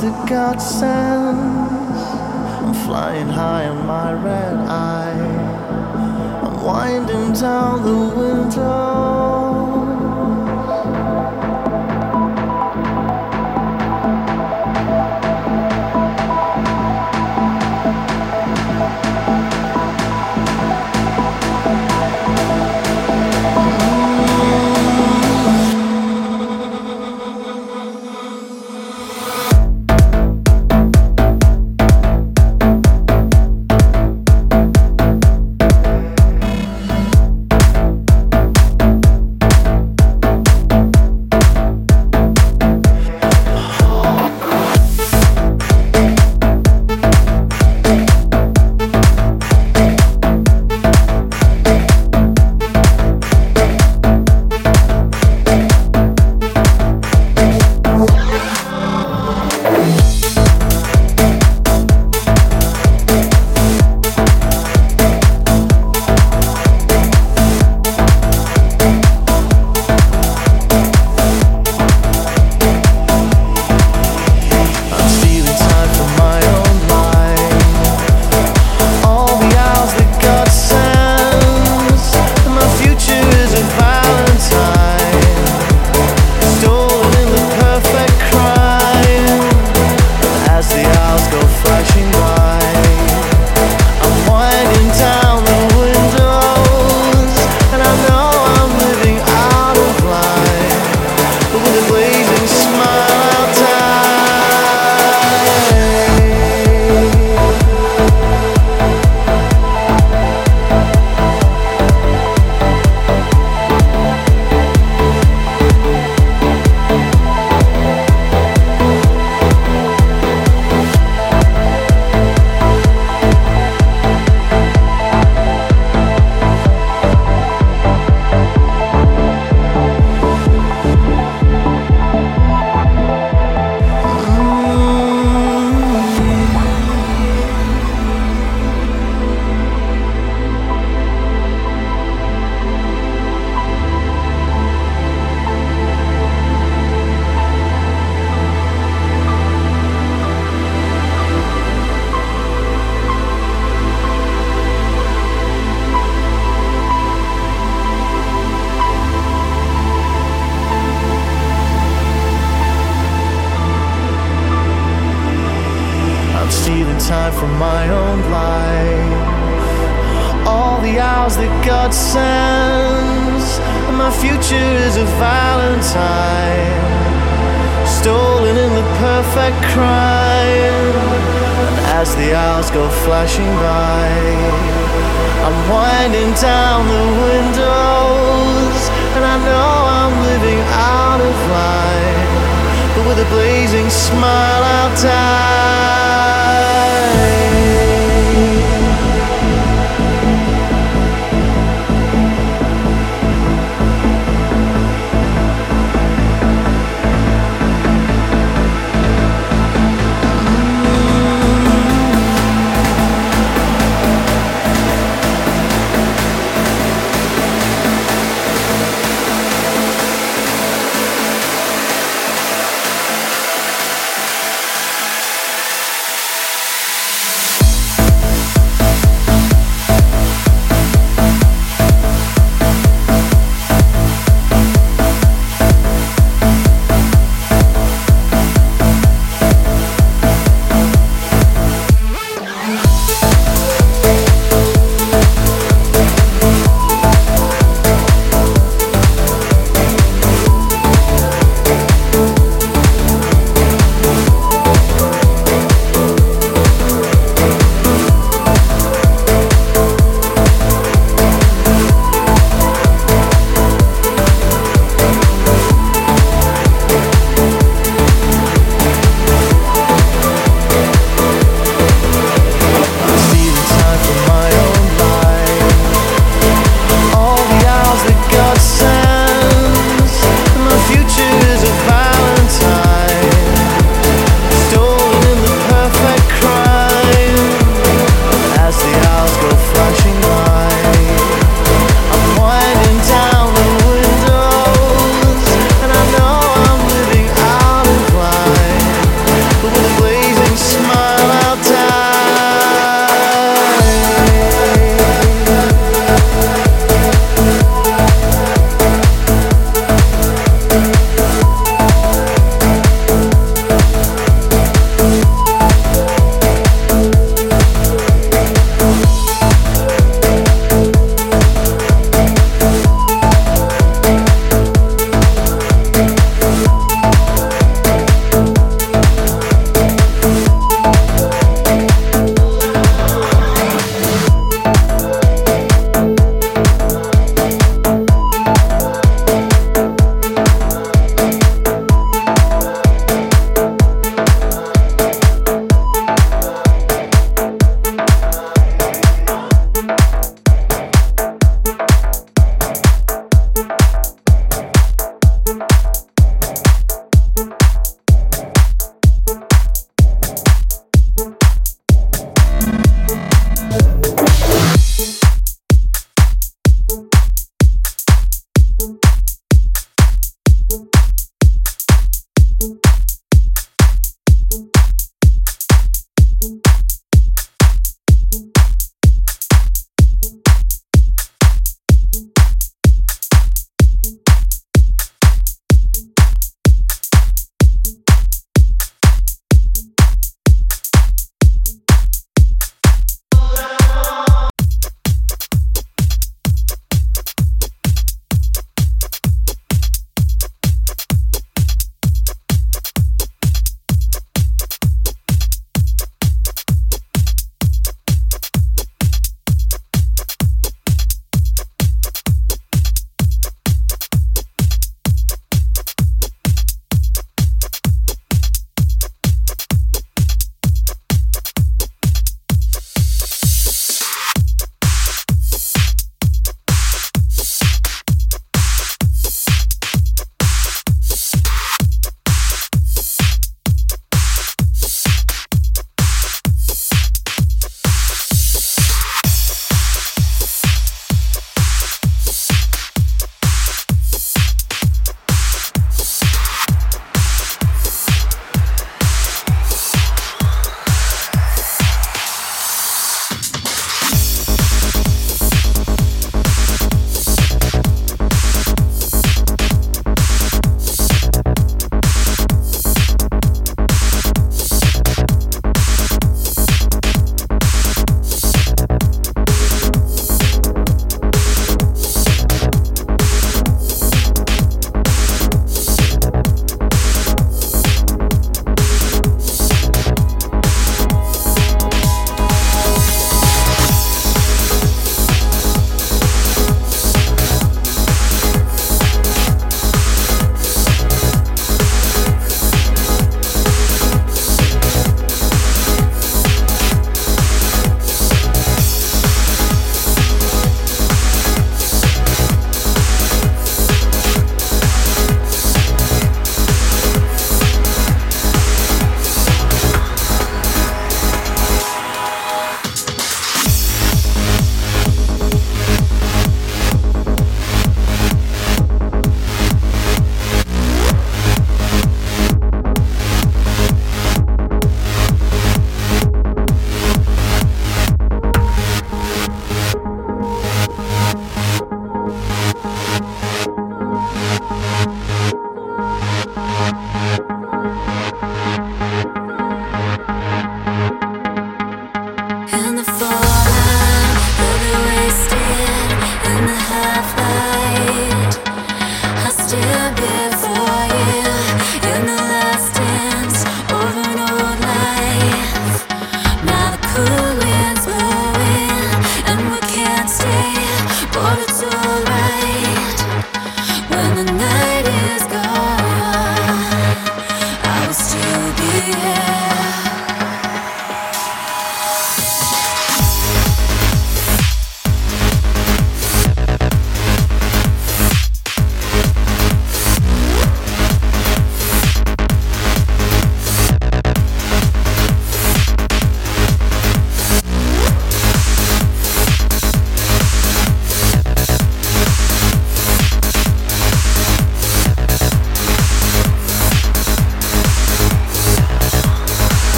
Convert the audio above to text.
the godsend.